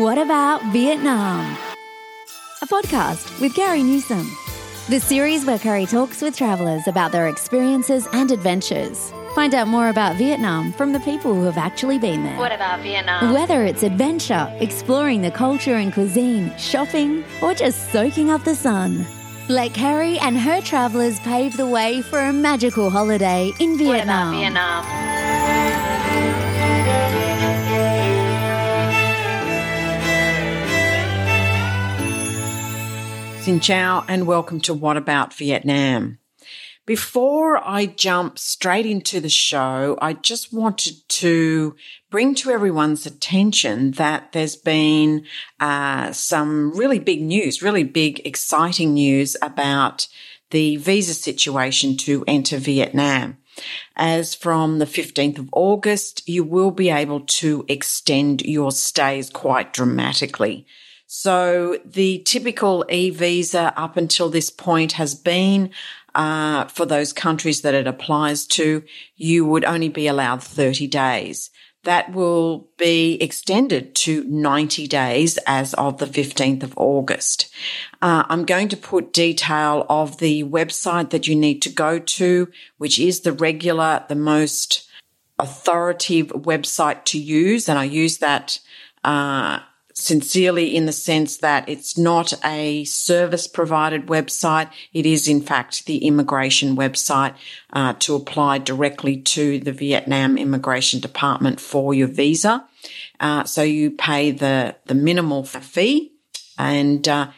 What About Vietnam? A podcast with Kerry Newsome. The series where Kerry talks with travellers about their experiences and adventures. Find out more about Vietnam from the people who have actually been there. What about Vietnam? Whether it's adventure, exploring the culture and cuisine, shopping, or just soaking up the sun. Let Kerry and her travellers pave the way for a magical holiday in What about Vietnam? Xin chào and welcome to What About Vietnam. Before I jump straight into the show, I just wanted to bring to everyone's attention that there's been uh, some really big news, really big, exciting news about the visa situation to enter Vietnam. As from the 15th of August, you will be able to extend your stays quite dramatically. So the typical e-visa up until this point has been uh, for those countries that it applies to, you would only be allowed 30 days. That will be extended to 90 days as of the 15th of August. Uh, I'm going to put detail of the website that you need to go to, which is the regular, the most authoritative website to use. And I use that, uh, sincerely in the sense that it's not a service provided website. It is in fact the immigration website uh, to apply directly to the Vietnam Immigration Department for your visa. Uh, so you pay the the minimal fee, and uh,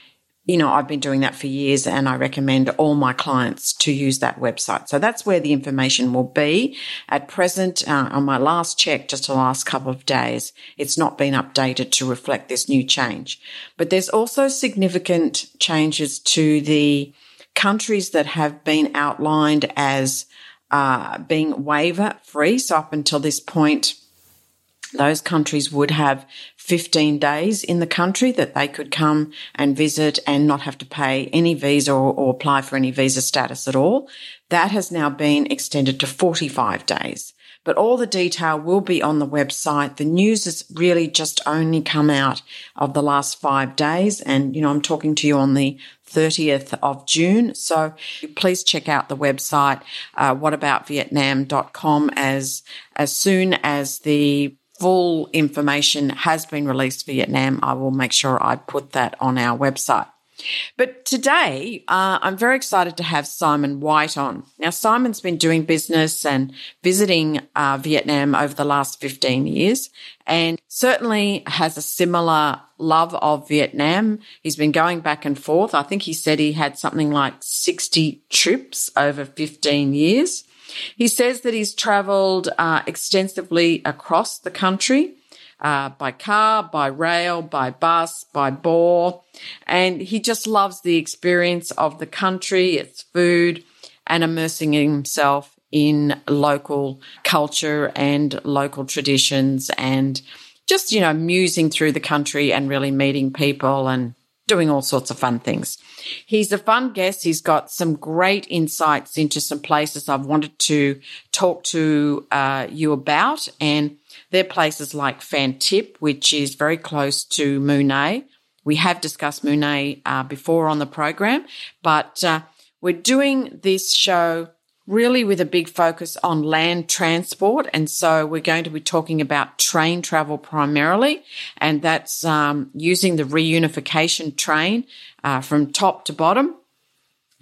you know I've been doing that for years, and I recommend all my clients to use that website. So that's where the information will be at present. Uh, on my last check, just the last couple of days, it's not been updated to reflect this new change. But there's also significant changes to the countries that have been outlined as uh, being waiver free. So up until this point, those countries would have 15 days in the country that they could come and visit and not have to pay any visa or, or, apply for any visa status at all. That has now been extended to 45 days. But all the detail will be on the website. The news has really just only come out of the last five days. And, you know, I'm talking to you on the 30th of June. So please check out the website, uh, whataboutvietnam.com as, as soon as the full information has been released Vietnam, I will make sure I put that on our website. But today, uh, I'm very excited to have Simon White on. Now, Simon's been doing business and visiting uh, Vietnam over the last 15 years and certainly has a similar love of Vietnam. He's been going back and forth. I think he said he had something like 60 trips over 15 years. He says that he's traveled uh, extensively across the country. Uh, by car, by rail, by bus, by boar. And he just loves the experience of the country, its food, and immersing himself in local culture and local traditions and just, you know, musing through the country and really meeting people and doing all sorts of fun things. He's a fun guest. He's got some great insights into some places I've wanted to talk to uh, you about. And they're places like Phan Thiet, which is very close to Mui Ne. We have discussed Mui Ne uh, before on the program, but uh, we're doing this show really with a big focus on land transport. And so we're going to be talking about train travel primarily. And that's um, using the reunification train uh, from top to bottom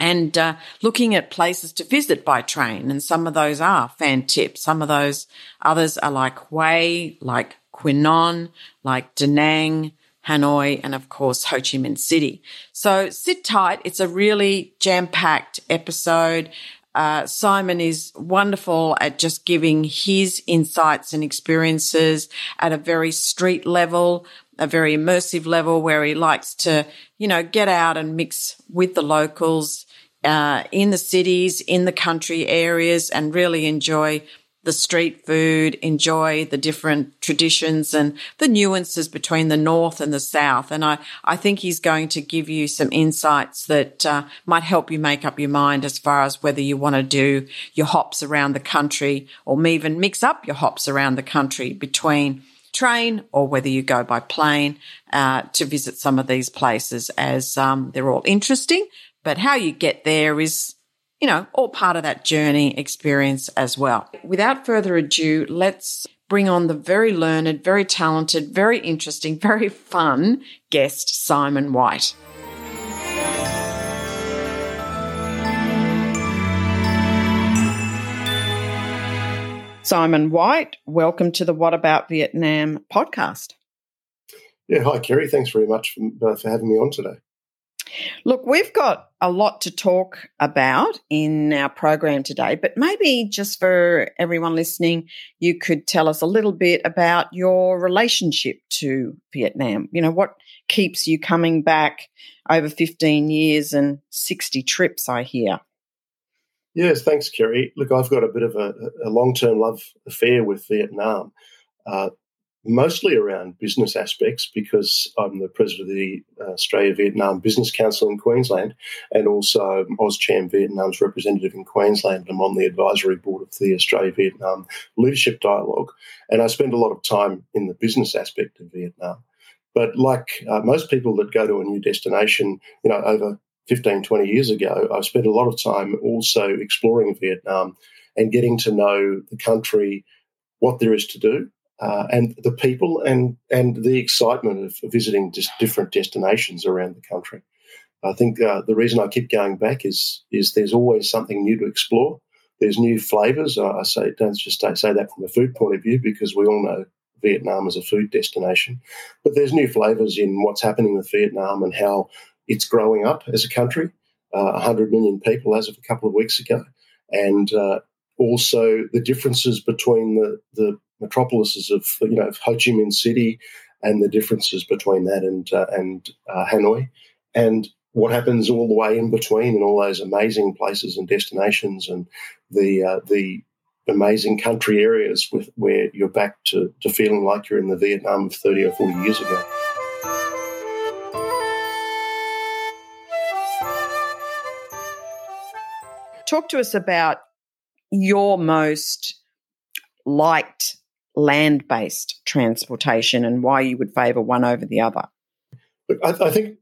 and uh, looking at places to visit by train. And some of those are Phan Thiet. Some of those others are like Hue, like Quy Nhon, like Da Nang, Hanoi, and of course, Ho Chi Minh City. So sit tight. It's a really jam packed episode. Uh, Simon is wonderful at just giving his insights and experiences at a very street level, a very immersive level where he likes to, you know, get out and mix with the locals, uh, in the cities, in the country areas and really enjoy the street food, enjoy the different traditions and the nuances between the North and the South. And I, I think he's going to give you some insights that uh, might help you make up your mind as far as whether you want to do your hops around the country or even mix up your hops around the country between train or whether you go by plane uh, to visit some of these places as um, they're all interesting. But how you get there is, you know, all part of that journey experience as well. Without further ado, let's bring on the very learned, very talented, very interesting, very fun guest, Simon White. Simon White, welcome to the What About Vietnam podcast. Yeah, hi, Kerry. Thanks very much for, uh, for having me on today. Look, we've got a lot to talk about in our program today, but maybe just for everyone listening, you could tell us a little bit about your relationship to Vietnam. You know, what keeps you coming back over 15 years and 60 trips, I hear? Yes, thanks, Kerry. Look, I've got a bit of a, a long term love affair with Vietnam, uh, mostly around business aspects because I'm the president of the uh, Australia Vietnam Business Council in Queensland and also AusCham Vietnam's representative in Queensland. I'm on the advisory board of the Australia Vietnam Leadership Dialogue, and I spend a lot of time in the business aspect of Vietnam. But like uh, most people that go to a new destination, you know, over 15, 20 years ago, I spent a lot of time also exploring Vietnam and getting to know the country, what there is to do, uh, and the people and, and the excitement of visiting just different destinations around the country. I think uh, the reason I keep going back is, is there's always something new to explore. There's new flavors. I say, don't just say that from a food point of view because we all know Vietnam is a food destination. But there's new flavors in what's happening with Vietnam and how it's growing up as a country, uh, 100 million people as of a couple of weeks ago. And uh, also the differences between the, the metropolises of, you know, of Ho Chi Minh City and the differences between that and, uh, and uh, Hanoi. And what happens all the way in between and all those amazing places and destinations and the, uh, the amazing country areas with, where you're back to, to feeling like you're in the Vietnam of 30 or 40 years ago. talk to us about your most liked land based transportation and why you would favour one over the other. Look, I, I think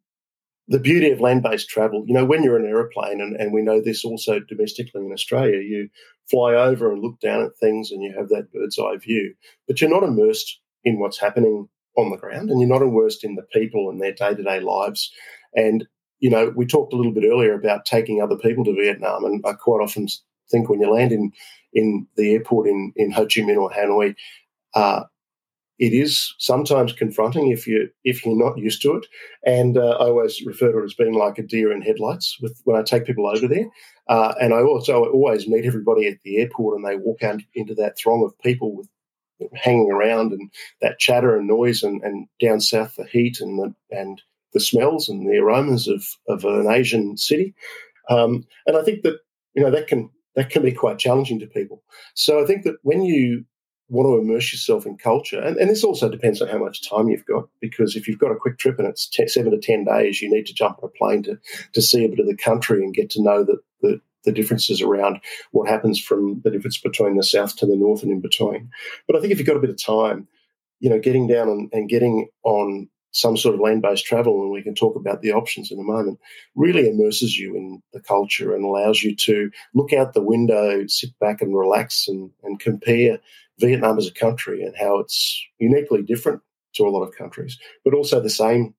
the beauty of land based travel, you know, when you're in an aeroplane, and, and we know this also domestically in Australia, you fly over and look down at things and you have that bird's eye view, but you're not immersed in what's happening on the ground and you're not immersed in the people and their day to day lives. And you know, we talked a little bit earlier about taking other people to Vietnam, and I quite often think when you land in in the airport in in Ho Chi Minh or Hanoi, uh, it is sometimes confronting if you if you're not used to it. And uh, I always refer to it as being like a deer in headlights with when I take people over there. Uh, and I also always meet everybody at the airport, and they walk out into that throng of people with hanging around and that chatter and noise, and, and down south the heat and the, and the smells and the aromas of, of an Asian city. Um, and I think that, you know, that can, that can be quite challenging to people. So I think that when you want to immerse yourself in culture, and, and this also depends on how much time you've got, because if you've got a quick trip and it's t- seven to 10 days, you need to jump on a plane to, to see a bit of the country and get to know the, the, the differences around what happens from the difference between the south to the north and in between. But I think if you've got a bit of time, you know, getting down and, and getting on some sort of land based travel, and we can talk about the options in a moment, really immerses you in the culture and allows you to look out the window, sit back and relax and, and compare Vietnam as a country and how it's uniquely different to a lot of countries, but also the same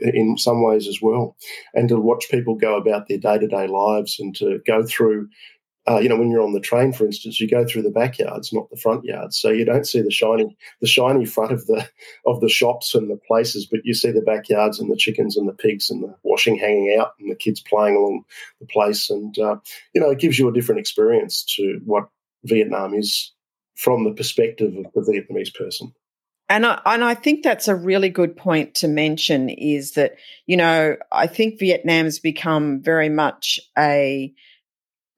in some ways as well. And to watch people go about their day to day lives and to go through uh, you know, when you're on the train, for instance, you go through the backyards, not the front yards, so you don't see the shiny, the shiny front of the of the shops and the places, but you see the backyards and the chickens and the pigs and the washing hanging out and the kids playing along the place, and uh, you know, it gives you a different experience to what Vietnam is from the perspective of the Vietnamese person. And I, and I think that's a really good point to mention is that, you know, I think Vietnam's become very much a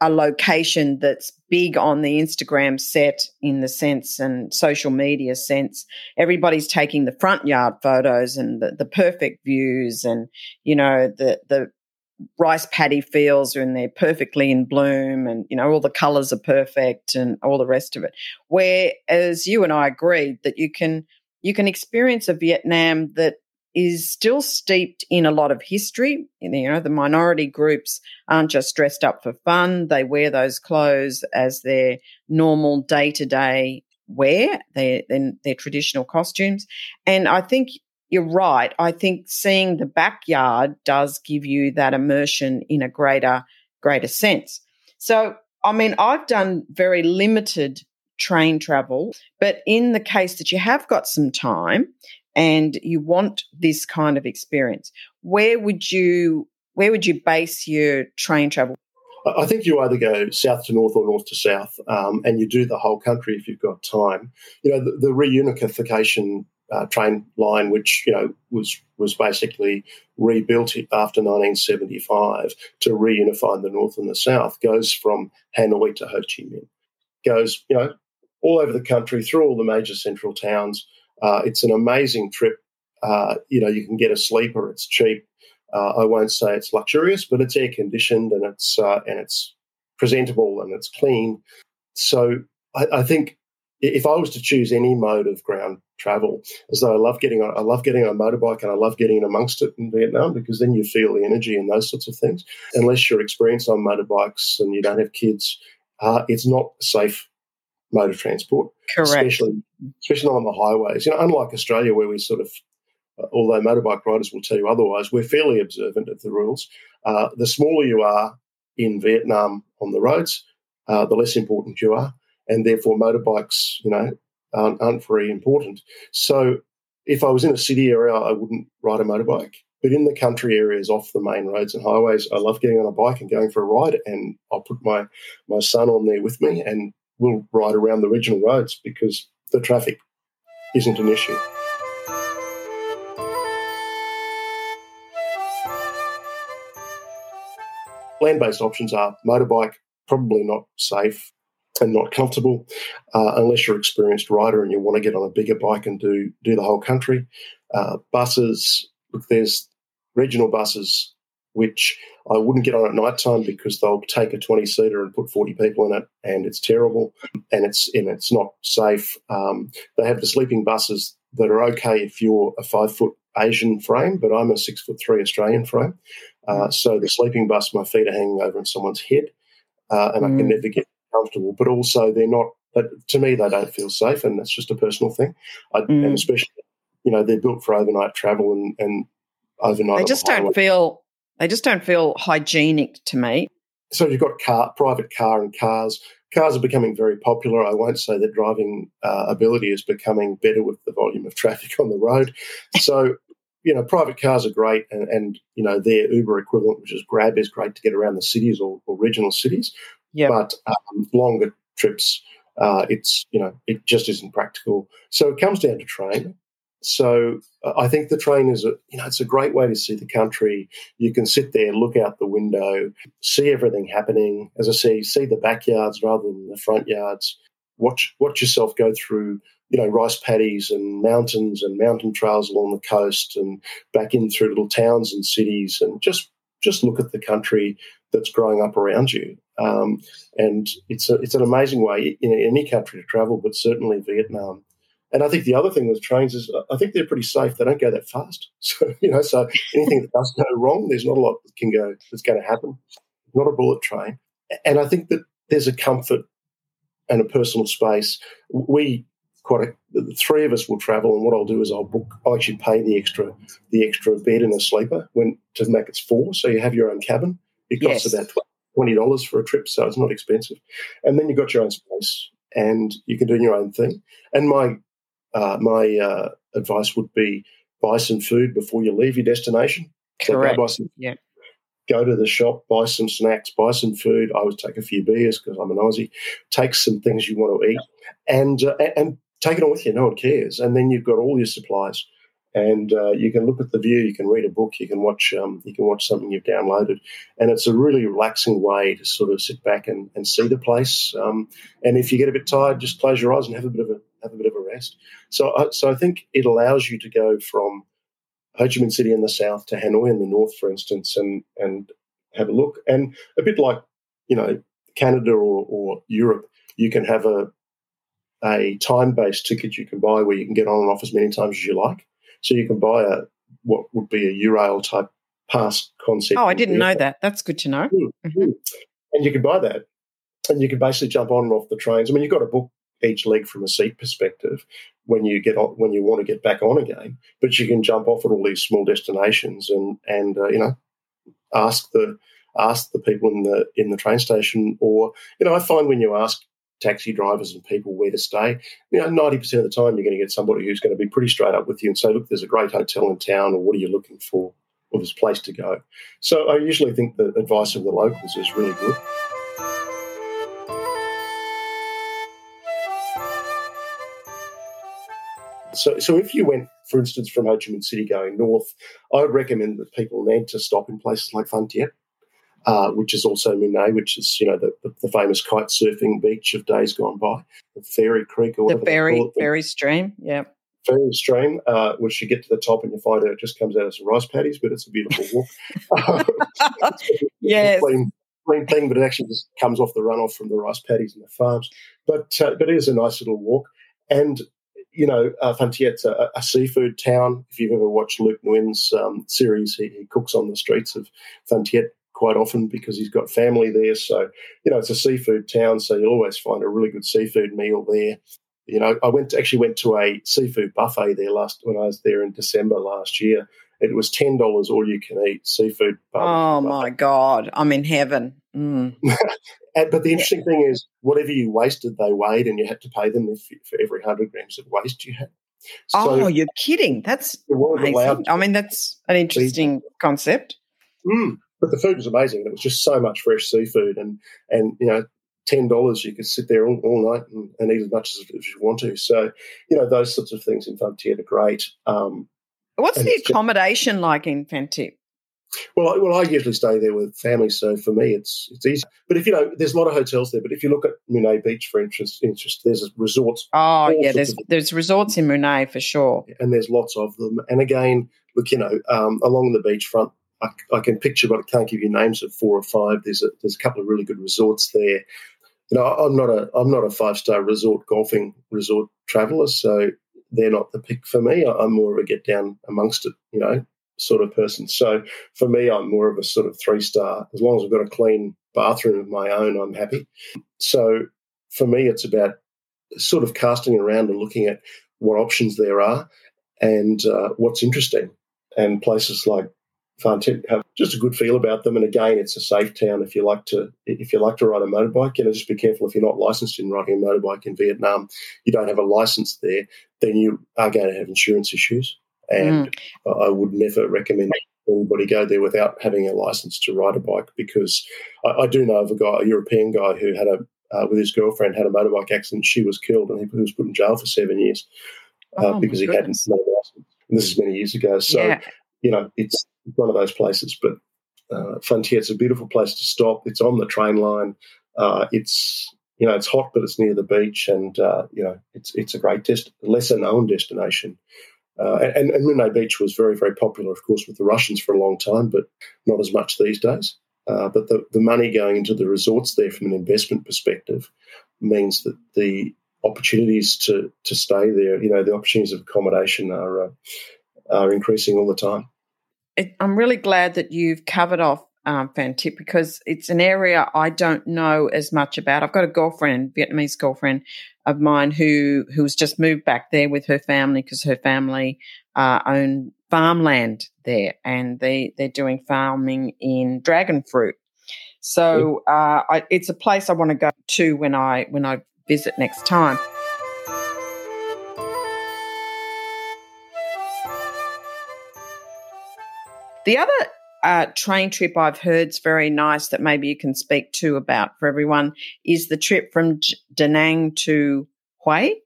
a location that's big on the Instagram set in the sense and social media sense. Everybody's taking the front yard photos and the, the perfect views and, you know, the, the rice paddy fields are in there perfectly in bloom and, you know, all the colors are perfect and all the rest of it. Whereas you and I agreed that you can, you can experience a Vietnam that is still steeped in a lot of history. You know, the minority groups aren't just dressed up for fun. They wear those clothes as their normal day to day wear, their, their, their traditional costumes. And I think you're right. I think seeing the backyard does give you that immersion in a greater, greater sense. So, I mean, I've done very limited train travel, but in the case that you have got some time and you want this kind of experience, where would you where would you base your train travel? I think you either go south to north or north to south, um, and you do the whole country if you've got time. You know, the, the reunification uh, train line, which you know was was basically rebuilt after 1975 to reunify the north and the south, goes from Hanoi to Ho Chi Minh, goes you know all over the country through all the major central towns. Uh, it's an amazing trip. Uh, you know, you can get a sleeper. It's cheap. Uh, I won't say it's luxurious, but it's air conditioned and it's uh, and it's presentable and it's clean. So I, I think if I was to choose any mode of ground travel, as though I love getting on, I love getting on a motorbike and I love getting in amongst it in Vietnam because then you feel the energy and those sorts of things. Unless you're experienced on motorbikes and you don't have kids, uh, it's not safe mode of transport. Correct. Especially, especially on the highways. You know, unlike Australia where we sort of, uh, although motorbike riders will tell you otherwise, we're fairly observant of the rules. Uh, the smaller you are in Vietnam on the roads, uh, the less important you are and therefore motorbikes, you know, aren't, aren't very important. So if I was in a city area, I wouldn't ride a motorbike. But in the country areas off the main roads and highways, I love getting on a bike and going for a ride. And I'll put my, my son on there with me and we'll ride around the regional roads because the traffic isn't an issue. Land based options are motorbike, probably not safe, and not comfortable uh, unless you're an experienced rider and you want to get on a bigger bike and do do the whole country. Uh, buses, look, there's regional buses which I wouldn't get on at night time because they'll take a 20 seater and put 40 people in it, and it's terrible and it's and it's not safe. Um, they have the sleeping buses that are okay if you're a five foot Asian frame, but I'm a six foot three Australian frame. Uh, so the sleeping bus, my feet are hanging over in someone's head, uh, and mm. I can mm. never get comfortable, but also they're not. But to me, they don't feel safe, and that's just a personal thing. I, mm. And especially, you know, they're built for overnight travel and, and overnight. They just don't feel. They just don't feel hygienic to me. So you've got car, private car, and cars. Cars are becoming very popular. I won't say that driving uh, ability is becoming better with the volume of traffic on the road. So you know, private cars are great, and, and, you know their Uber equivalent, which is Grab, is great to get around the cities or, or regional cities. Yep. But um, longer trips, uh, it's you know it just isn't practical. So it comes down to train. So uh, I think the train is a you know it's a great way to see the country. You can sit there, look out the window, see everything happening. As I say, see the backyards rather than the front yards. Watch watch yourself go through you know rice paddies and mountains and mountain trails along the coast and back in through little towns and cities and just just look at the country that's growing up around you. Um, and it's a, it's an amazing way in any country to travel, but certainly Vietnam. And I think the other thing with trains is I think they're pretty safe. They don't go that fast. So, you know, so anything that does go wrong, there's not a lot that can go that's going to happen. Not a bullet train. And I think that there's a comfort and a personal space. We quite a, the three of us will travel, and what I'll do is I'll book. I'll actually pay the extra the extra bed in a sleeper when to make it four, so you have your own cabin. It costs yes. about twenty dollars for a trip, so it's not expensive. And then you've got your own space, and you can do your own thing. And my uh, my uh, advice would be buy some food before you leave your destination. Correct. So some, yeah. Go to the shop, buy some snacks, buy some food. I would take a few beers because I'm an Aussie. Take some things you want to eat, and uh, and take it on with you. No one cares. And then you've got all your supplies and uh, you can look at the view, you can read a book, you can watch um, you can watch something you've downloaded, and it's a really relaxing way to sort of sit back and, and see the place. Um, and if you get a bit tired, just close your eyes and have a bit of a have a bit of a rest. So uh, so I think it allows you to go from Ho Chi Minh City in the south to Hanoi in the north, for instance, and and have a look. And a bit like you know Canada or, or Europe, you can have a a time based ticket you can buy where you can get on and off as many times as you like. So you can buy a what would be a Eurail type pass concept. Oh, I didn't know that. That's good to know. Mm-hmm. And you can buy that, and you can basically jump on and off the trains. I mean, you've got to book each leg from a seat perspective when you get on, when you want to get back on again, but you can jump off at all these small destinations and and uh, you know ask the ask the people in the in the train station, or you know, I find when you ask taxi drivers and people where to stay, you know, ninety percent of the time you're going to get somebody who's going to be pretty straight up with you and say, "Look, there's a great hotel in town, or what are you looking for, or this place to go." So I usually think the advice of the locals is really good. So, so if you went, for instance, from Ho Chi Minh City going north, I would recommend that people need to stop in places like Phan Thiet uh, which is also Mui Ne, which is you know the, the, the, famous kite surfing beach of days gone by, the Fairy Creek or whatever. The Fairy Fairy Stream, yeah. Fairy Stream, uh, which you get to the top and you find out it just comes out as rice paddies, but it's a beautiful walk. yes. Clean, clean thing, but it actually just comes off the runoff from the rice paddies and the farms. But uh, but it is a nice little walk, and you know, uh, Phan a, a, seafood town. If you've ever watched Luke Nguyen's um, series, he, he, cooks on the streets of Phan quite often because he's got family there. So, you know, it's a seafood town, so you'll always find a really good seafood meal there. You know, I went to, actually went to a seafood buffet there last when I was there in December last year. It was ten dollars all you can eat seafood. Oh my god, I'm in heaven. Mm. and, but the interesting thing is, whatever you wasted, they weighed, and you had to pay them if, for every hundred grams of waste you had. So oh, you're kidding! That's amazing. I mean, that's an interesting concept. Mm. But the food was amazing. It was just so much fresh seafood, and and you know, ten dollars you could sit there all, all night and, and, eat as much as, as, you want to. So you know, those sorts of things in Thiet are great. Um, What's the accommodation just, like in Phan Well, I, well, I usually stay there with family, so for me, it's it's easy. But if you know, there's a lot of hotels there. But if you look at Mui Ne Beach, for interest, interest there's resorts. Oh yeah, there's there's resorts in Mui Ne for sure, and there's lots of them. And again, look, you know, um, along the beachfront, I, I, can picture, but I can't give you names of four or five. There's a, there's a couple of really good resorts there. You know, I'm not a I'm not a five star resort golfing resort traveller, so they're not the pick for me. I'm more of a get down amongst it, you know, sort of person. So for me, I'm more of a sort of three star. As long as I've got a clean bathroom of my own, I'm happy. So for me, it's about sort of casting around and looking at what options there are and uh, what's interesting. And places like Have just a good feel about them. And again, it's a safe town if you like to if you like to ride a motorbike. You know, just be careful if you're not licensed in riding a motorbike in Vietnam. You don't have a license there, then you are going to have insurance issues. And mm. I would never recommend anybody go there without having a license to ride a bike because I, I do know of a guy, a European guy, who had a uh, with his girlfriend had a motorbike accident. She was killed, and he was put in jail for seven years uh, oh, because he hadn't no license. And this is many years ago. So yeah. you know, it's one of those places. But uh, Phan Thiet's a beautiful place to stop. It's on the train line. Uh, it's you know it's hot, but it's near the beach, and uh, you know it's it's a great dest- lesser known destination. Uh, and, and Beach was very very popular, of course, with the Russians for a long time, but not as much these days. Uh, but the, the money going into the resorts there from an investment perspective means that the opportunities to to stay there, you know, the opportunities of accommodation are uh, are increasing all the time it, I'm really glad that you've covered off um, Phan Thiet because it's an area I don't know as much about. I've got a girlfriend, Vietnamese girlfriend of mine, who who's just moved back there with her family because her family uh, own farmland there, and they they're doing farming in dragon fruit. So uh, I, it's a place I want to go to when I when I visit next time. The other uh, train trip I've heard is very nice that maybe you can speak to about for everyone is the trip from J- Da Nang to Hue.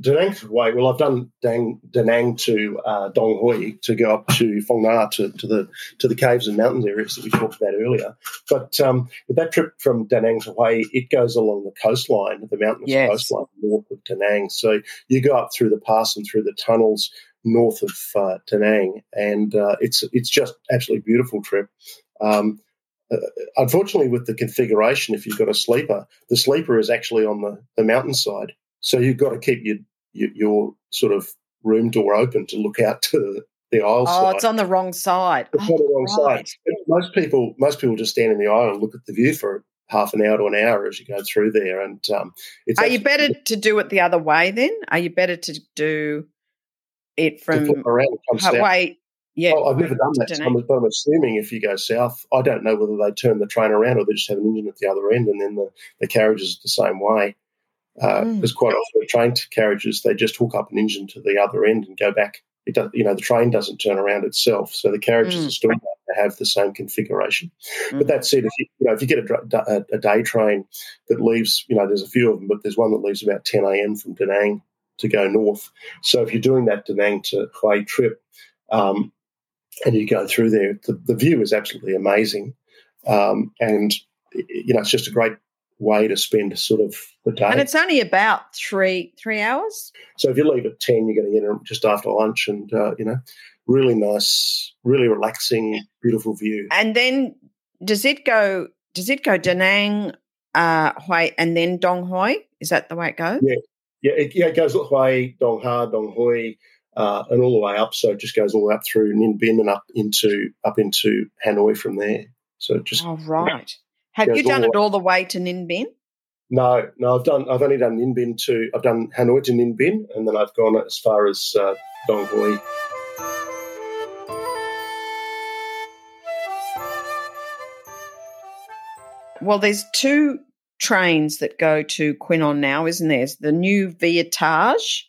Da Nang to Hue. Well, I've done Dang, Da Nang to uh, Dong Hoi to go up to Phong Nha to, to the to the caves and mountains areas that we talked about earlier. But um, with that trip from Da Nang to Hue, it goes along the coastline, the mountainous yes. coastline north of Da Nang. So you go up through the pass and through the tunnels north of uh, Da Nang, and uh, it's it's just absolutely beautiful trip. Um, uh, unfortunately, with the configuration, if you've got a sleeper, the sleeper is actually on the, the mountainside, So you've got to keep your your, your sort of room door open to look out to the aisle. Oh, side. it's on the wrong side. It's Oh, on the wrong right. side. Most people, most people just stand in the aisle and look at the view for half an hour to an hour as you go through there. And um, it's Are you better to do it the other way then? Are you better to do it from around come south. way? Yeah, Oh, I've never done that, so I'm, but I'm assuming if you go south, I don't know whether they turn the train around or they just have an engine at the other end, and then the, the carriage is the same way. Uh, Mm. Because quite often, the train carriages they just hook up an engine to the other end and go back. It does, you know, the train doesn't turn around itself, so the carriages Mm. are still going to have the same configuration. Mm. But that said, if you, you know if you get a, a, a day train that leaves, you know, there's a few of them, but there's one that leaves about 10 a.m. from Da Nang to go north. So if you're doing that Da Nang to Hue trip, um, and you go through there, the, the view is absolutely amazing, um, and you know it's just a great way to spend sort of the day. and it's only about three three hours. So if you leave at ten, you're going to get in just after lunch, and uh, you know, really nice, really relaxing, beautiful view. And then does it go? Does it go Danang, uh, Hue, and then Dong Hoi? Is that the way it goes? Yeah. Yeah, it, yeah, it goes Hue, Dong Ha, Dong Hoi, uh, and all the way up. So it just goes all the way up through Ninh Binh and up into up into Hanoi from there. So it just Oh, right. Have you done the it all the way to Ninh Binh? No, no, I've done. I've only done Ninh Binh to. I've done Hanoi to Ninh Binh, and then I've gone as far as uh, Dong Hoi. Well, there's two trains that go to Quy Nhon now, isn't there? There's the new Vietage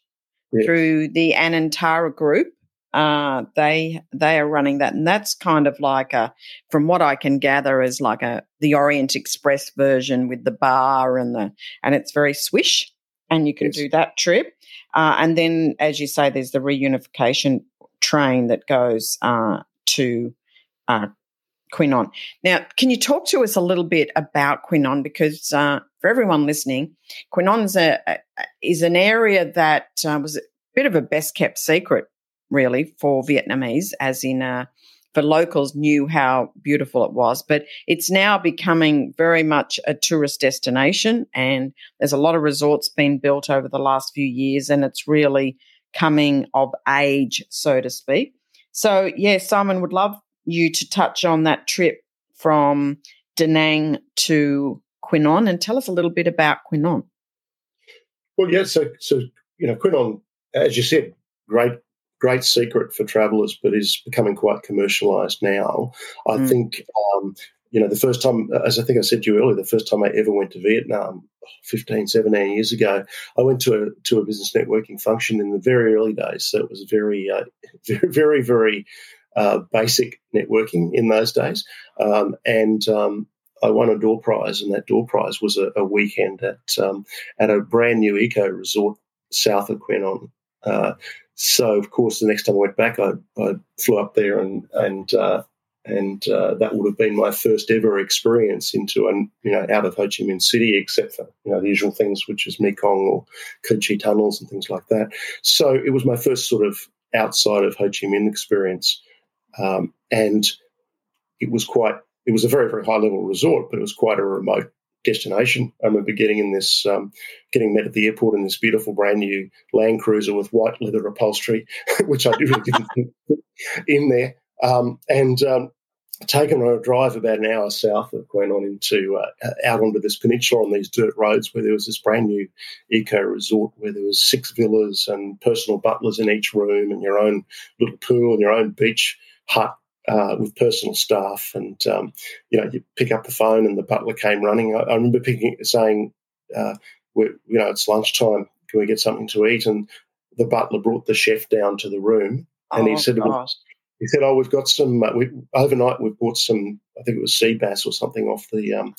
Yes. through the Anantara Group. Uh, they they are running that, and that's kind of like a, from what I can gather, is like a the Orient Express version with the bar and the and it's very swish, and you can Yes. do that trip. Uh, and then, as you say, there's the reunification train that goes uh, to uh, Quy Nhon. Now, can you talk to us a little bit about Quy Nhon? Because uh, for everyone listening, Quy Nhon's a, a, is an area that uh, was a bit of a best kept secret, really, for Vietnamese, as in uh, for locals knew how beautiful it was. But it's now becoming very much a tourist destination, and there's a lot of resorts being built over the last few years, and it's really coming of age, so to speak. So, yeah, Simon would love you to touch on that trip from Da Nang to Quy Nhon and tell us a little bit about Quy Nhon. Well, yeah. So, so you know, Quy Nhon, as you said, great, great secret for travellers, but is becoming quite commercialised now. I Mm. think, um, you know, the first time, as I think I said to you earlier, the first time I ever went to Vietnam, 15, 17 years ago, I went to a to a business networking function in the very early days. So it was very, uh, very, very, very uh, basic networking in those days, um, and um, I won a door prize, and that door prize was a, a weekend at um, at a brand new eco resort south of Quy Nhon. Uh, so, of course, the next time I went back, I, I flew up there, and and uh, and uh, that would have been my first ever experience into an you know out of Ho Chi Minh City, except for you know the usual things, which is Mekong or Cu Chi tunnels and things like that. So it was my first sort of outside of Ho Chi Minh experience, um, and it was quite. It was a very very high level resort, but it was quite a remote destination. I remember getting in this, um, getting met at the airport in this beautiful brand new Land Cruiser with white leather upholstery, which I really didn't in there, um, and um, taken on a drive about an hour south of Quy Nhon into uh, out onto this peninsula on these dirt roads where there was this brand new eco resort where there was six villas and personal butlers in each room and your own little pool and your own beach hut uh, with personal staff, and um, you know you pick up the phone and the butler came running. I, I remember picking saying, uh, "You know, it's lunchtime. Can we get something to eat?" And the butler brought the chef down to the room, and he Oh, said, gosh. "He said, oh, we've got some. Uh, we, overnight, we bought some. I think it was sea bass or something off the um,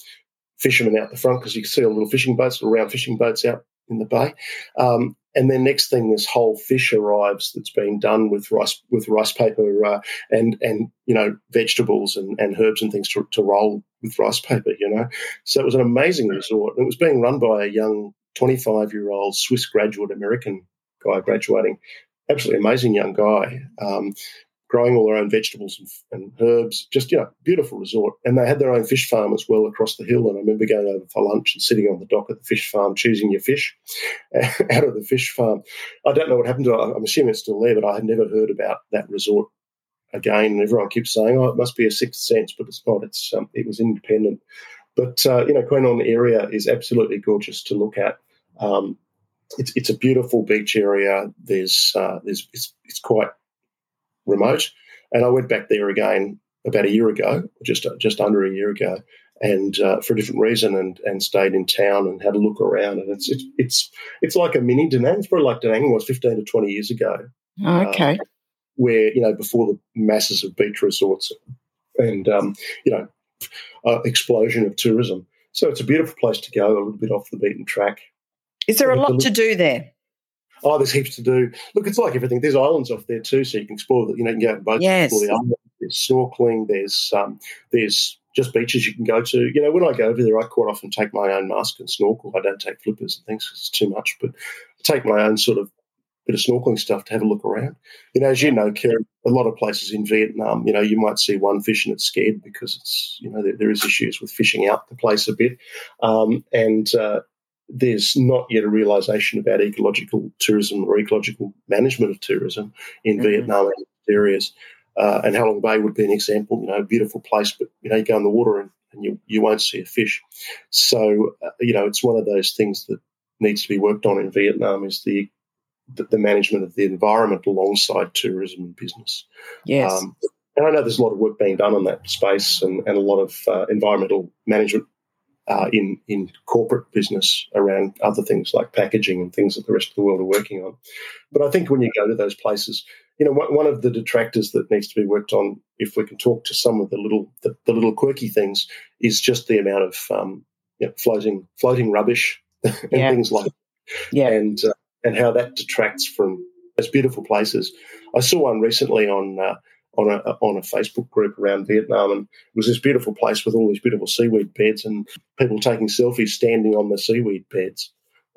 fishermen out the front because you can see all the little fishing boats, little round fishing boats out in the bay." Um, and then next thing, this whole fish arrives that's been done with rice with rice paper uh, and and you know vegetables and, and herbs and things to, to roll with rice paper. You know, so it was an amazing resort. It was being run by a young twenty five year old Swiss graduate American guy graduating. Absolutely amazing young guy. Um, growing all their own vegetables and, and, herbs. Just, you know, beautiful resort. And they had their own fish farm as well across the hill. And I remember going over for lunch and sitting on the dock at the fish farm, choosing your fish out of the fish farm. I don't know what happened to it. I'm assuming it's still there, but I had never heard about that resort again. And everyone keeps saying, oh, it must be a sixth sense, but it's not. It's um, It was independent. But, uh, you know, Quy Nhon area is absolutely gorgeous to look at. Um, it's, it's a beautiful beach area. There's, uh, there's it's, it's quite remote. And I went back there again about a year ago, just just under a year ago, and uh, for a different reason, and and stayed in town and had a look around. And it's it's it's, it's like a mini Da Nang. It's probably like Da Nang was fifteen to twenty years ago. Okay. Uh, where you know before the masses of beach resorts and um, you know uh, explosion of tourism. So it's a beautiful place to go, a little bit off the beaten track. Is there a lot to do there? Oh, there's heaps to do. Look, it's like everything. There's islands off there too, so you can explore. That. You know, you can go boats. Yes. The island. There's snorkeling. There's um, there's just beaches you can go to. You know, when I go over there, I quite often take my own mask and snorkel. I don't take flippers and things because it's too much, but I take my own sort of bit of snorkeling stuff to have a look around. You know, as you know, Karen, a lot of places in Vietnam, you know, you might see one fish and it's scared because it's, you know, there, there is issues with fishing out the place a bit. Um, and uh, there's not yet a realization about ecological tourism or ecological management of tourism in mm-hmm. Vietnam and areas. Uh, and Halong Bay would be an example, you know, a beautiful place, but, you know, you go in the water and, and you, you won't see a fish. So, uh, you know, it's one of those things that needs to be worked on in Vietnam is the, the, the management of the environment alongside tourism and business. Yes. Um, and I know there's a lot of work being done on that space and, and a lot of uh, environmental management uh, in in corporate business around other things like packaging and things that the rest of the world are working on. But I think when you go to those places, you know, one of the detractors that needs to be worked on, if we can talk to some of the little the, the little quirky things, is just the amount of um, you know, floating floating rubbish and yeah. things like, yeah, and uh, and how that detracts from those beautiful places. I saw one recently on. Uh, on a on a Facebook group around Vietnam, and it was this beautiful place with all these beautiful seaweed beds and people taking selfies standing on the seaweed beds.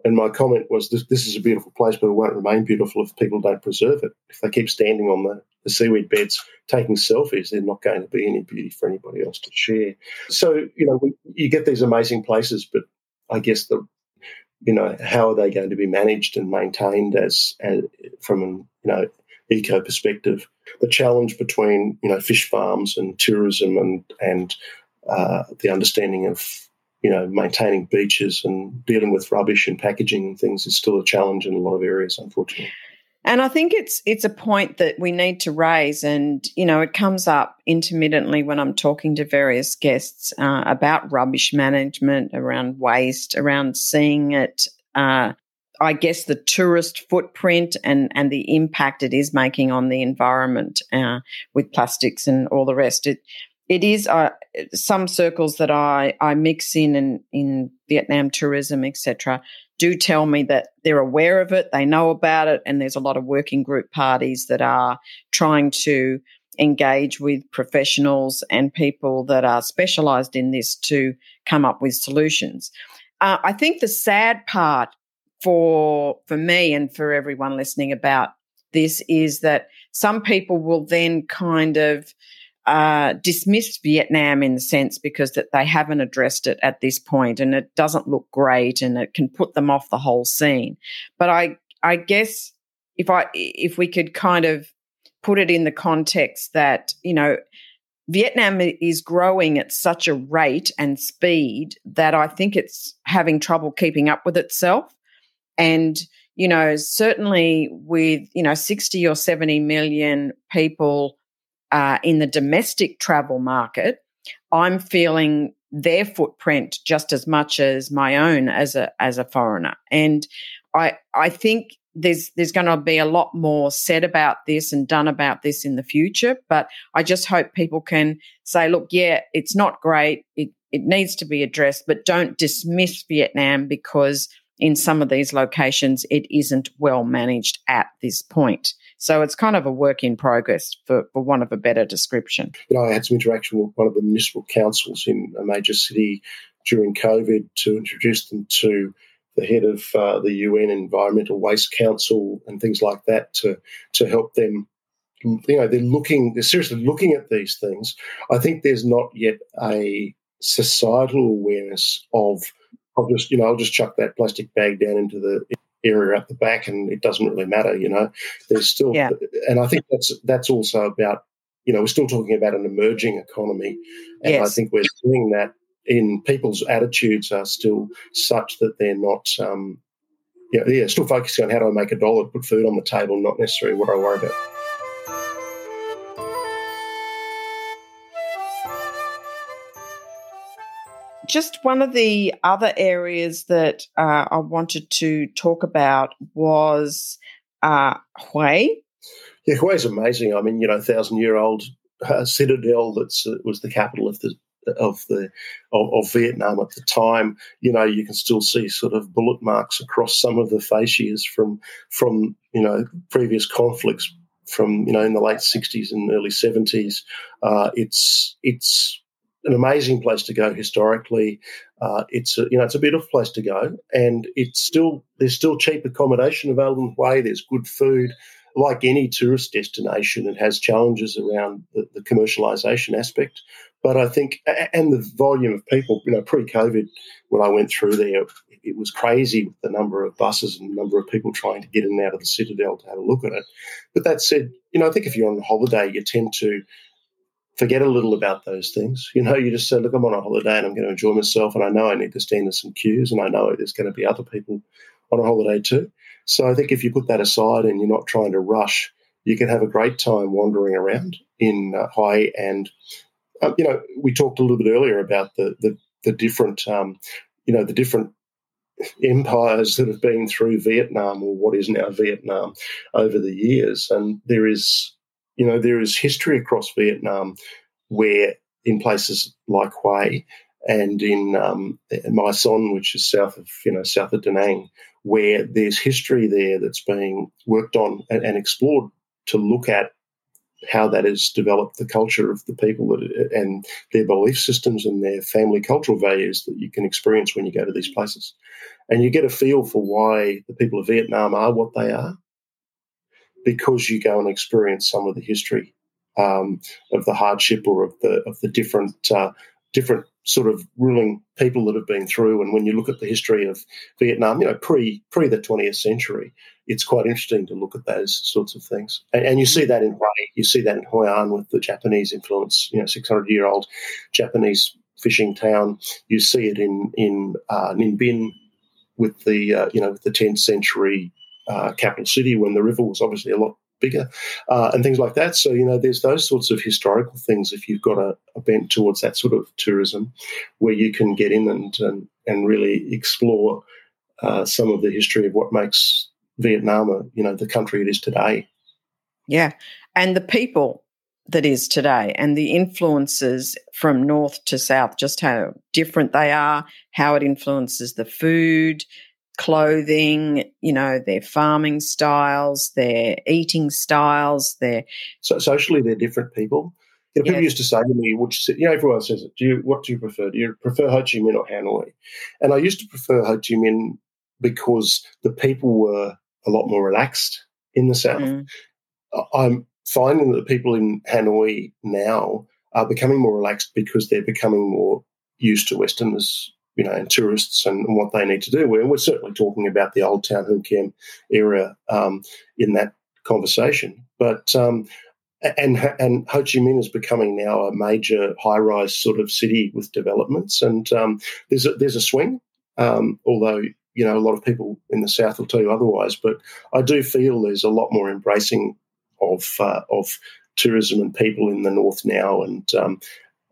And my comment was, this, this is a beautiful place, but it won't remain beautiful if people don't preserve it. If they keep standing on the, the seaweed beds taking selfies, they're not going to be any beauty for anybody else to share. So, you know, you get these amazing places, but I guess the, you know, how are they going to be managed and maintained as, as from you know, eco perspective. The challenge between you know fish farms and tourism and and uh, the understanding of you know maintaining beaches and dealing with rubbish and packaging and things is still a challenge in a lot of areas, unfortunately. And I think it's it's a point that we need to raise, and you know, it comes up intermittently when I'm talking to various guests uh, about rubbish management, around waste, around seeing it uh, I guess the tourist footprint and and the impact it is making on the environment uh, with plastics and all the rest. It it is uh, some circles that I I mix in in, in Vietnam tourism etc. Do tell me that they're aware of it, they know about it, and there's a lot of working group parties that are trying to engage with professionals and people that are specialized in this to come up with solutions. Uh, I think the sad part for for me and for everyone listening about this is that some people will then kind of uh, dismiss Vietnam in the sense because that they haven't addressed it at this point and it doesn't look great and it can put them off the whole scene. But I I guess if I if we could kind of put it in the context that you know Vietnam is growing at such a rate and speed that I think it's having trouble keeping up with itself. And, you know, certainly with, you know, 60 or 70 million people uh, in the domestic travel market, I'm feeling their footprint just as much as my own as a as a foreigner. And I I think there's there's going to be a lot more said about this and done about this in the future. But I just hope people can say, look, yeah, it's not great. It it needs to be addressed, but don't dismiss Vietnam because in some of these locations, it isn't well managed at this point. So it's kind of a work in progress, for, for one of a better description. You know, I had some interaction with one of the municipal councils in a major city during COVID to introduce them to the head of uh, the UN Environmental Waste Council and things like that to to help them you know, they're looking, they're seriously looking at these things. I think there's not yet a societal awareness of, I'll just, you know, I'll just chuck that plastic bag down into the area at the back and it doesn't really matter, you know. There's still, Yeah. and I think that's that's also about, you know, we're still talking about an emerging economy, and I think we're seeing that in people's attitudes are still such that they're not, um, yeah, yeah, still focusing on how do I make a dollar, put food on the table, not necessarily what I worry about. Just one of the other areas that uh, I wanted to talk about was uh, Hue. Yeah, Hue's amazing. I mean, you know, thousand year old uh, citadel that uh, was the capital of the of the of, of Vietnam at the time. You know, you can still see sort of bullet marks across some of the fascias from from you know previous conflicts from you know in the late sixties and early seventies. Uh, it's it's an amazing place to go historically. Uh, it's a, you know it's a beautiful place to go, and it's still there's still cheap accommodation available in Hue. There's good food like any tourist destination, it has challenges around the, the commercialisation aspect. But I think, and the volume of people, you know, pre-COVID, when I went through there, it was crazy with the number of buses and the number of people trying to get in and out of the Citadel to have a look at it. But that said, you know, I think if you're on holiday, you tend to forget a little about those things. You know, you just say, look, I'm on a holiday and I'm going to enjoy myself, and I know I need to stand in some queues, and I know there's going to be other people on a holiday too. So I think if you put that aside and you're not trying to rush, you can have a great time wandering around in uh, Hue. And uh, you know, we talked a little bit earlier about the the, the different, um, you know, the different empires that have been through Vietnam or what is now Vietnam over the years, and there is, you know, there is history across Vietnam where in places like Hue and in um, Son, which is south of you know south of Da Nang, where there's history there that's being worked on and, and explored to look at how that has developed the culture of the people that, and their belief systems and their family cultural values that you can experience when you go to these places. And you get a feel for why the people of Vietnam are what they are because you go and experience some of the history um, of the hardship or of the of the different uh, different sort of ruling people that have been through. And when you look at the history of Vietnam, you know, pre pre the twentieth century, it's quite interesting to look at those sorts of things. And, and you see that in Hue, you see that in Hoi An with the Japanese influence. You know, six hundred year old Japanese fishing town. You see it in in uh, Ninh Binh with the uh, you know with the tenth century uh, capital city when the river was obviously a lot bigger uh, and things like that. So, you know, there's those sorts of historical things if you've got a, a bent towards that sort of tourism where you can get in and, and, and really explore uh, some of the history of what makes Vietnam, a, you know, the country it is today. Yeah. And the people that is today and the influences from north to south, just how different they are, how it influences the food, clothing, you know, their farming styles, their eating styles, their So socially, they're different people. You know, people used to say to me, which you know, everyone says it. Do you what do you prefer? Do you prefer Ho Chi Minh or Hanoi? And I used to prefer Ho Chi Minh because the people were a lot more relaxed in the south. Mm, I'm finding that the people in Hanoi now are becoming more relaxed because they're becoming more used to Westerners, you know, and tourists and, what they need to do. We're, we're certainly talking about the old town Hoan Kiem area um, in that conversation. But um, and and Ho Chi Minh is becoming now a major high-rise sort of city with developments, and um, there's a, there's a swing. Um, although you know a lot of people in the south will tell you otherwise, but I do feel there's a lot more embracing of uh, of tourism and people in the north now, and um,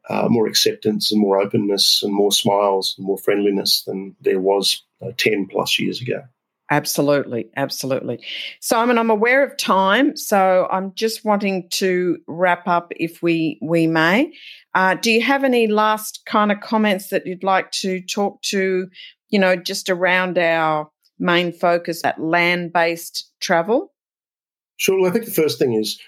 uh, more acceptance and more openness and more smiles and more friendliness than there was uh, ten plus years ago. absolutely. Absolutely. Simon, I'm aware of time, so I'm just wanting to wrap up if we we may. Uh, do you have any last kind of comments that you'd like to talk to, you know, just around our main focus at land based travel? Sure. Well, I think the first thing is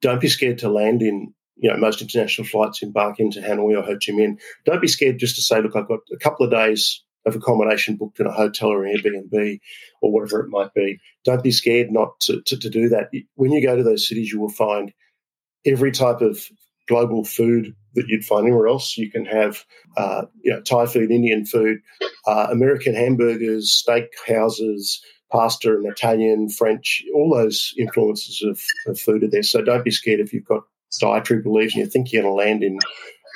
don't be scared to land in, you know, most international flights embark into Hanoi or Ho Chi Minh. Don't be scared just to say, look, I've got a couple of days of accommodation booked in a hotel or an Airbnb or whatever it might be. Don't be scared not to, to, to do that. When you go to those cities, you will find every type of global food that you'd find anywhere else. You can have, uh, you know, Thai food, Indian food, uh, American hamburgers, steak houses, pasta and Italian, French, all those influences of, of food are there. So don't be scared if you've got dietary beliefs and you think you're going to land in,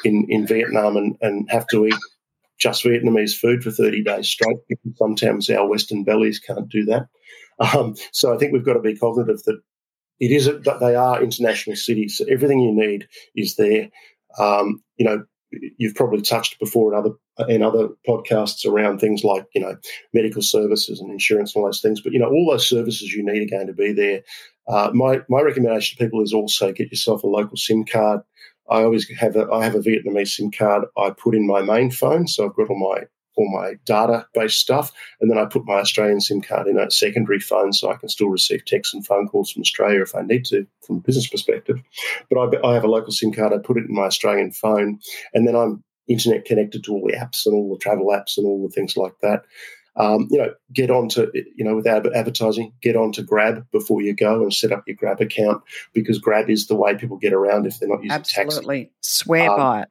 in, in Vietnam and, and have to eat just Vietnamese food for 30 days straight sometimes our Western bellies can't do that. Um, so I think we've got to be cognitive that it is that they are international cities. So everything you need is there. Um, you know, you've probably touched before in other in other podcasts around things like you know medical services and insurance and all those things. But you know all those services you need are going to be there. Uh, my my recommendation to people is also get yourself a local SIM card. I always have a I have a Vietnamese SIM card. I put in my main phone, so I've got all my all my data based stuff. And then I put my Australian SIM card in a secondary phone so I can still receive texts and phone calls from Australia if I need to from a business perspective. But I, I have a local SIM card, I put it in my Australian phone, and then I'm internet connected to all the apps and all the travel apps and all the things like that. Um, you know, get on to, you know, without advertising, get on to Grab before you go and set up your Grab account because Grab is the way people get around if they're not using Absolutely. Taxi. Swear um, by it.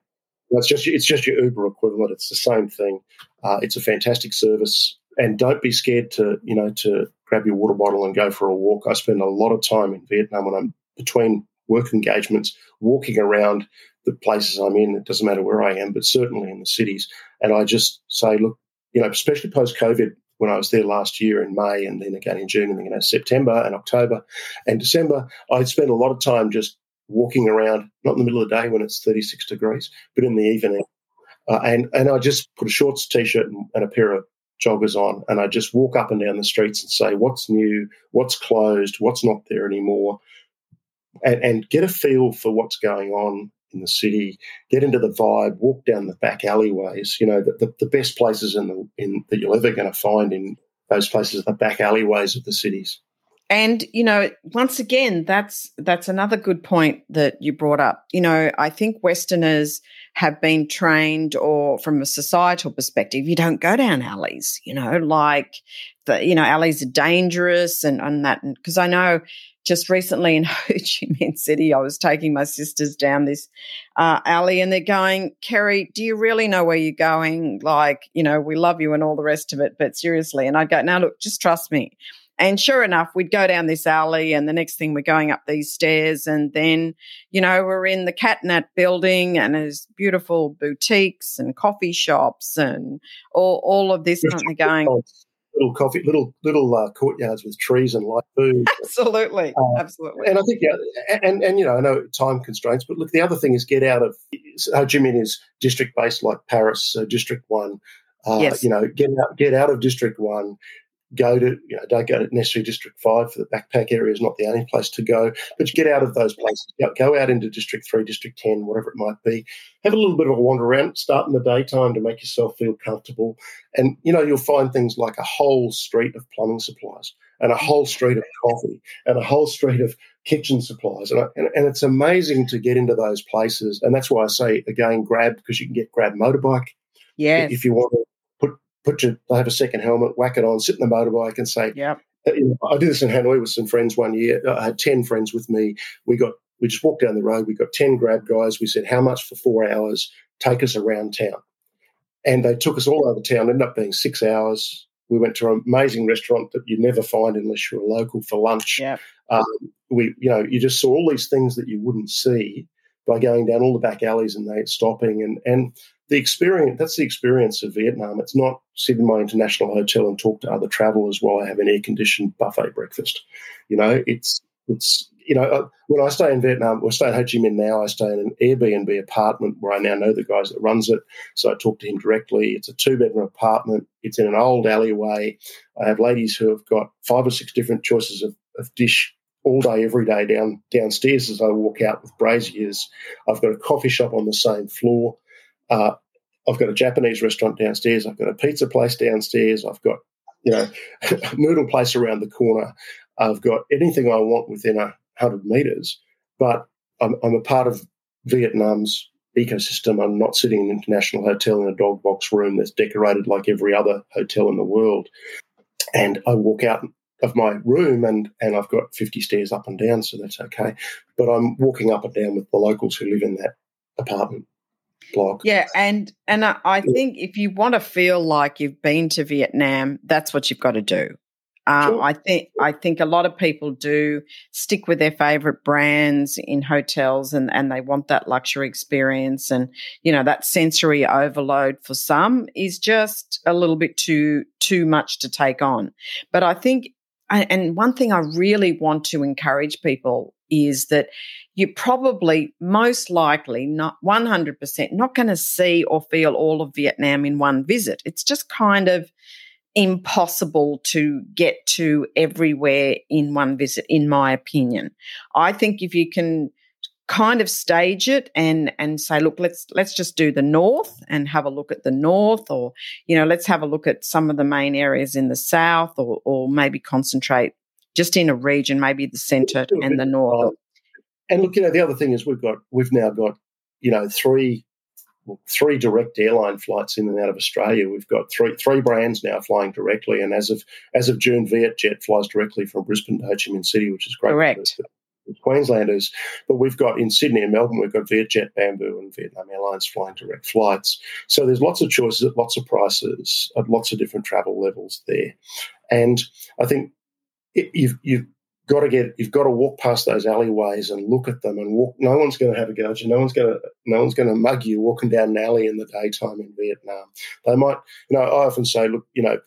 It's just it's just your Uber equivalent. It's the same thing. Uh, it's a fantastic service, and don't be scared to you know to grab your water bottle and go for a walk. I spend a lot of time in Vietnam when I'm between work engagements, walking around the places I'm in. It doesn't matter where I am, but certainly in the cities. And I just say, look, you know, especially post COVID, when I was there last year in May and then again in June and then you know, September and October and December, I spent a lot of time just walking around, not in the middle of the day when it's 36 degrees, but in the evening. Uh, and, and I just put a shorts t-shirt and, and, a pair of joggers on, and I just walk up and down the streets and say, what's new, what's closed, what's not there anymore, and, and get a feel for what's going on in the city, get into the vibe, walk down the back alleyways. You know, the, the, the best places in the in that you're ever going to find in those places are the back alleyways of the cities. And you know, once again, that's that's another good point that you brought up. You know, I think Westerners have been trained, or from a societal perspective, you don't go down alleys. You know, like the you know alleys are dangerous, and and that because I know just recently in Ho Chi Minh City, I was taking my sisters down this uh, alley and they're going, Kerry, do you really know where you're going? Like, you know, we love you and all the rest of it, but seriously. And I'd go, now look, just trust me. And sure enough, we'd go down this alley, and the next thing we're going up these stairs, and then, you know, we're in the Catinat building, and there's beautiful boutiques and coffee shops, and all all of this kind of going. Little coffee, little little uh, courtyards with trees and light food. Absolutely, uh, absolutely. And I think, yeah, and and you know, I know time constraints, but look, the other thing is get out of. Ho Chi Minh is district based like Paris, so District One. Uh, yes. You know, get out, get out of District One, go to, you know, don't go to necessarily District 5 for the backpack area is not the only place to go, but you get out of those places, go out into District 3, District 10, whatever it might be. Have a little bit of a wander around, start in the daytime to make yourself feel comfortable. And, you know, you'll find things like a whole street of plumbing supplies and a whole street of coffee and a whole street of kitchen supplies. And, and, and it's amazing to get into those places. And that's why I say, again, grab, because you can get grab motorbike. Yeah. If you want to put your, they have a second helmet, whack it on, sit in the motorbike and say, yeah. Uh, I did this in Hanoi with some friends one year. I had 10 friends with me. We got, we just walked down the road. We got 10 grab guys. We said, how much for four hours? Take us around town. And they took us all over town, ended up being six hours. We went to an amazing restaurant that you never find unless you're a local for lunch. Yeah. Um, we, you know, you just saw all these things that you wouldn't see by going down all the back alleys and they stopping and and the experience that's the experience of Vietnam. It's not sit in my international hotel and talk to other travelers while I have an air conditioned buffet breakfast. You know, it's it's you know uh, when I stay in Vietnam, or stay in Ho Chi Minh now, I stay in an Airbnb apartment where I now know the guys that runs it, so I talk to him directly. It's a two bedroom apartment. It's in an old alleyway. I have ladies who have got five or six different choices of, of dish all day, every day down downstairs as I walk out with braziers. I've got a coffee shop on the same floor. Uh, I've got a Japanese restaurant downstairs. I've got a pizza place downstairs. I've got, you know, a noodle place around the corner. I've got anything I want within a hundred meters. But I'm, I'm a part of Vietnam's ecosystem. I'm not sitting in an international hotel in a dog box room that's decorated like every other hotel in the world. And I walk out of my room and, and I've got 50 stairs up and down, so that's okay. But I'm walking up and down with the locals who live in that apartment block. Yeah, and and I think if you want to feel like you've been to Vietnam, that's what you've got to do. Um, sure. I think I think a lot of people do stick with their favorite brands in hotels, and and they want that luxury experience, and you know that sensory overload for some is just a little bit too too much to take on. But I think, and one thing I really want to encourage people is that you're probably most likely not 100% not going to see or feel all of Vietnam in one visit. It's just kind of impossible to get to everywhere in one visit, in my opinion. I think if you can kind of stage it and and say look let's let's just do the north and have a look at the north or you know let's have a look at some of the main areas in the south or or maybe concentrate just in a region maybe the center and the north and look you know the other thing is we've got we've now got you know three three direct airline flights in and out of Australia. We've got three three brands now flying directly, and as of as of June, Vietjet flies directly from Brisbane to Ho Chi Minh City, which is great. Correct. Queenslanders, but we've got in Sydney and Melbourne, we've got Vietjet, Bamboo, and Vietnam Airlines flying direct flights. So there's lots of choices at lots of prices at lots of different travel levels there, and I think it, you've you've got to get you've got to walk past those alleyways and look at them and walk. No one's going to have a go at you. No one's going to no one's going to mug you walking down an alley in the daytime in Vietnam. They might, you know. I often say, look, you know,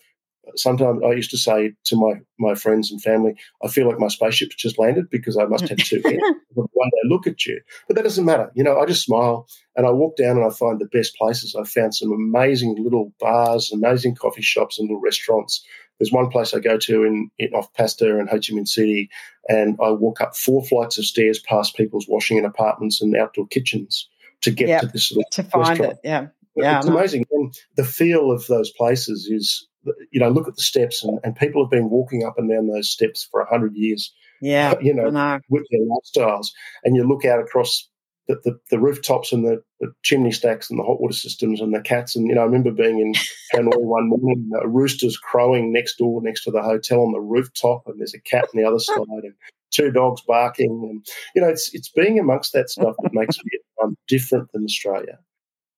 sometimes I used to say to my my friends and family, I feel like my spaceship's just landed because I must have two heads. One day look at you, but that doesn't matter. You know, I just smile and I walk down and I find the best places. I found some amazing little bars, amazing coffee shops, and little restaurants there's one place I go to in, in off Pasteur in Ho Chi Minh City, and I walk up four flights of stairs past people's washing in apartments and outdoor kitchens to get yep, to this little to find restaurant. it. Yeah, yeah, it's amazing. And the feel of those places is, you know, look at the steps, and, and people have been walking up and down those steps for a hundred years. Yeah, you know, know, with their lifestyles, and you look out across the, the, the, rooftops and the, the, chimney stacks and the hot water systems and the cats. And, you know, I remember being in Hanoi one morning, a rooster's crowing next door, next to the hotel on the rooftop, and there's a cat on the other side and two dogs barking. And, you know, it's, it's being amongst that stuff that makes Vietnam different than Australia.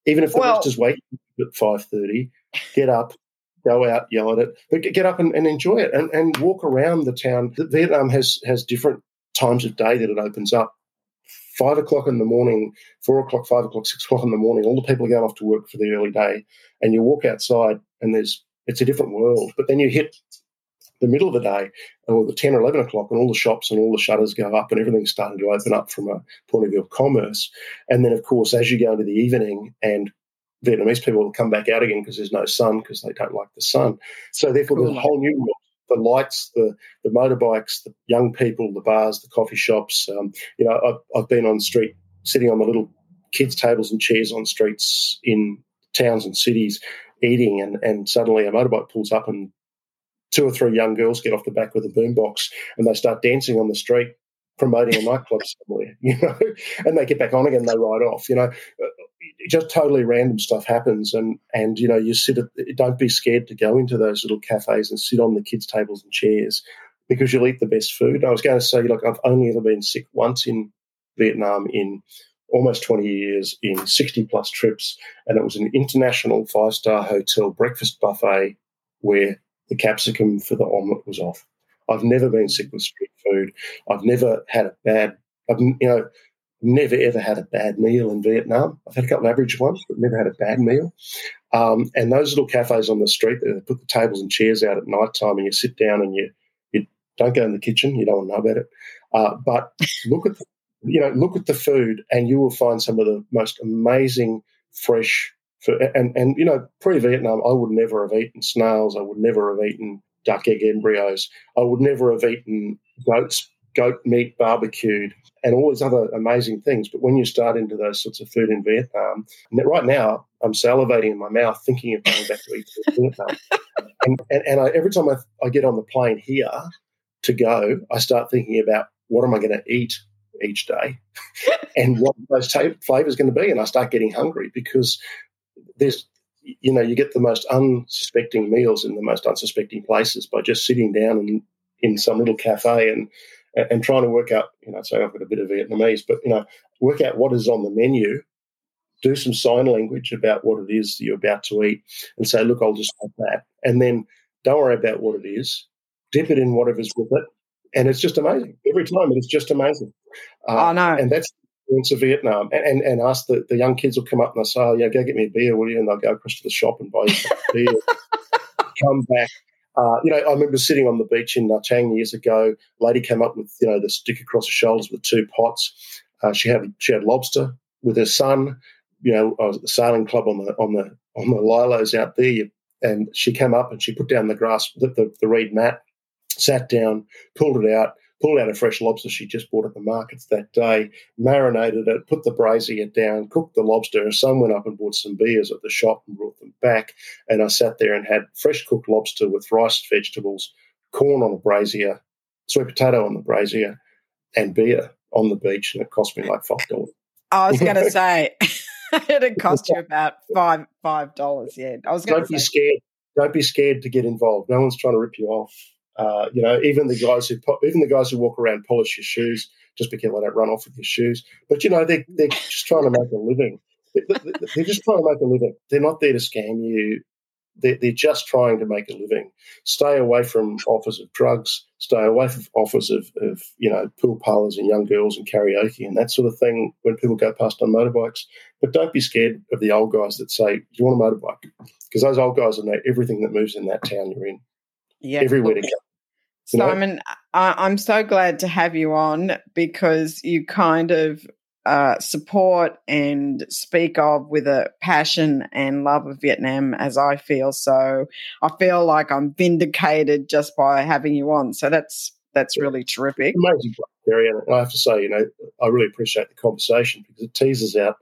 Even if the well, roosters wake at 5.30, get up, go out, yell at it, but get up and, and enjoy it and, and walk around the town. Vietnam has, has different times of day that it opens up five o'clock in the morning, four o'clock, five o'clock, six o'clock in the morning, all the people are going off to work for the early day, and you walk outside and there's it's a different world. But then you hit the middle of the day, or the ten or eleven o'clock, and all the shops and all the shutters go up, and everything's starting to open up from a point of view of commerce. And then, of course, as you go into the evening, and Vietnamese people will come back out again because there's no sun because they don't like the sun. So therefore, there's a whole new world the lights, the the motorbikes, the young people, the bars, the coffee shops. Um, you know, I've, I've been on street sitting on the little kids' tables and chairs on streets in towns and cities eating, and, and suddenly a motorbike pulls up and two or three young girls get off the back with a boombox and they start dancing on the street promoting a nightclub somewhere, you know, and they get back on again, they ride off, you know just totally random stuff happens and and you know you sit at don't be scared to go into those little cafes and sit on the kids tables and chairs because you'll eat the best food. I was going to say like i've only ever been sick once in vietnam in almost 20 years in 60 plus trips and it was an international five star hotel breakfast buffet where the capsicum for the omelette was off. I've never been sick with street food. I've never had a bad I've, you know never ever had a bad meal in Vietnam. I've had a couple of average ones, but never had a bad meal. Um, and those little cafes on the street, they put the tables and chairs out at night time, and you sit down and you you don't go in the kitchen. You don't want to know about it. Uh, but look at the, you know look at the food, and you will find some of the most amazing fresh. Food. And and you know pre Vietnam, I would never have eaten snails. I would never have eaten duck egg embryos. I would never have eaten goat's goat meat barbecued and all these other amazing things. But when you start into those sorts of food in Vietnam, right now I'm salivating in my mouth thinking of going back to eat Vietnam. and, and, and I, every time I, I get on the plane here to go, I start thinking about what am I going to eat each day and what those ta- flavors going to be. And I start getting hungry because there's, you know, you get the most unsuspecting meals in the most unsuspecting places by just sitting down and in some little cafe and and trying to work out, you know, say I've got a bit of Vietnamese, but you know, work out what is on the menu, do some sign language about what it is that you're about to eat, and say, look, I'll just have that, and then don't worry about what it is, dip it in whatever's with it, and it's just amazing every time. It's just amazing. Uh, oh no, and that's into Vietnam, and, and, and ask the, the young kids will come up and they'll say, oh, yeah, go get me a beer, will you? And they'll go across to the shop and buy a beer. come back. Uh, you know, I remember sitting on the beach in Nha years ago. Lady came up with you know the stick across her shoulders with two pots. Uh, she had she had lobster with her son. You know, I was at the sailing club on the on the on the lilos out there, and she came up and she put down the grass the, the, the reed mat, sat down, pulled it out, pulled out a fresh lobster she just bought at the markets that day, marinated it, put the brazier down, cooked the lobster. Her son went up and bought some beers at the shop and brought them back. And I sat there and had fresh cooked lobster with rice, vegetables, corn on the brazier, sweet potato on the brazier, and beer on the beach. And it cost me like five dollars. I was going to say. It'd cost you about five five dollars. Yeah, I was going to be scared. Don't be scared to get involved. No one's trying to rip you off. Uh, you know, even the guys who even the guys who walk around polish your shoes, just be careful they don't run off with your shoes. But you know, they they're just trying to make a living. They're just trying to make a living. They're not there to scam you. They're, they're just trying to make a living. Stay away from offers of drugs. Stay away from offers of, of you know pool parlors and young girls and karaoke and that sort of thing when people go past on motorbikes. But don't be scared of the old guys that say, "Do you want a motorbike?" Because those old guys will know everything that moves in that town you're in. Yeah, everywhere to go. Simon, I, am so glad to have you on because you kind of uh, support and speak of with a passion and love of Vietnam, as I feel. So I feel like I'm vindicated just by having you on. So that's that's really terrific. Amazing, Kerry. And I have to say, you know, I really appreciate the conversation because it teases out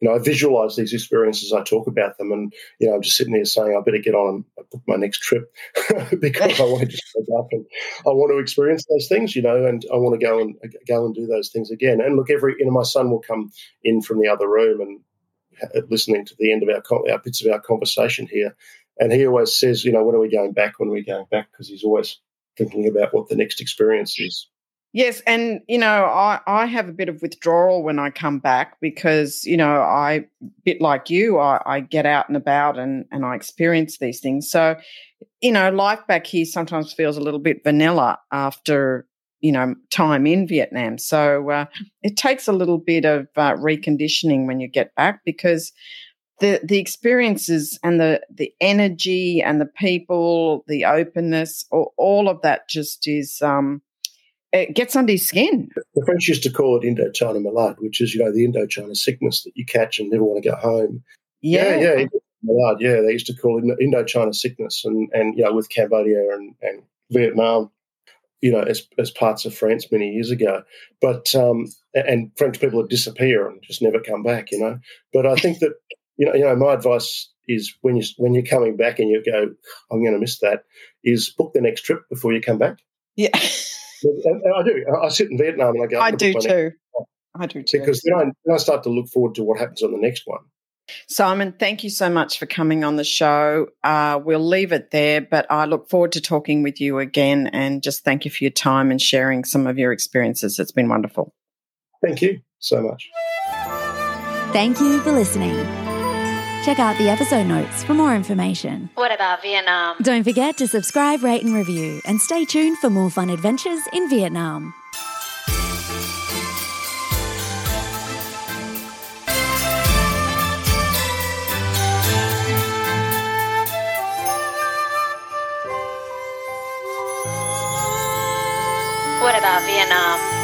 you know, I visualize these experiences, I talk about them, and you know, I'm just sitting there saying, I better get on and book my next trip because I want to just go up and I want to experience those things, you know, and I want to go and go and do those things again. And look, every you know, my son will come in from the other room and uh, listening to the end of our our bits of our conversation here, and he always says, you know, when are we going back? When are we going back? Because he's always thinking about what the next experience is. Yes, and you know, I, I have a bit of withdrawal when I come back because, you know, I bit like you, I, I get out and about and, and I experience these things. So, you know, life back here sometimes feels a little bit vanilla after, you know, time in Vietnam. So uh, it takes a little bit of uh, reconditioning when you get back because the the experiences and the the energy and the people, the openness, all, all of that just is um, it gets under his skin. The French used to call it Indochina malade, which is, you know, the Indochina sickness that you catch and never want to go home. Yeah, yeah. yeah. Malade, yeah, they used to call it Indochina sickness, and and you know with Cambodia and, and Vietnam, you know, as, as parts of France many years ago. But um, and French people would disappear and just never come back, you know. But I think that you know, you know, my advice is when you when you're coming back and you go, I'm going to miss that, is book the next trip before you come back. Yeah. I do. I sit in Vietnam and I go. I do too. I do too. Because then I, then I start to look forward to what happens on the next one. Simon, thank you so much for coming on the show. Uh, we'll leave it there, but I look forward to talking with you again and just thank you for your time and sharing some of your experiences. It's been wonderful. Thank you so much. Thank you for listening. Check out the episode notes for more information. What about Vietnam? Don't forget to subscribe, rate, and review, and stay tuned for more fun adventures in Vietnam. What about Vietnam?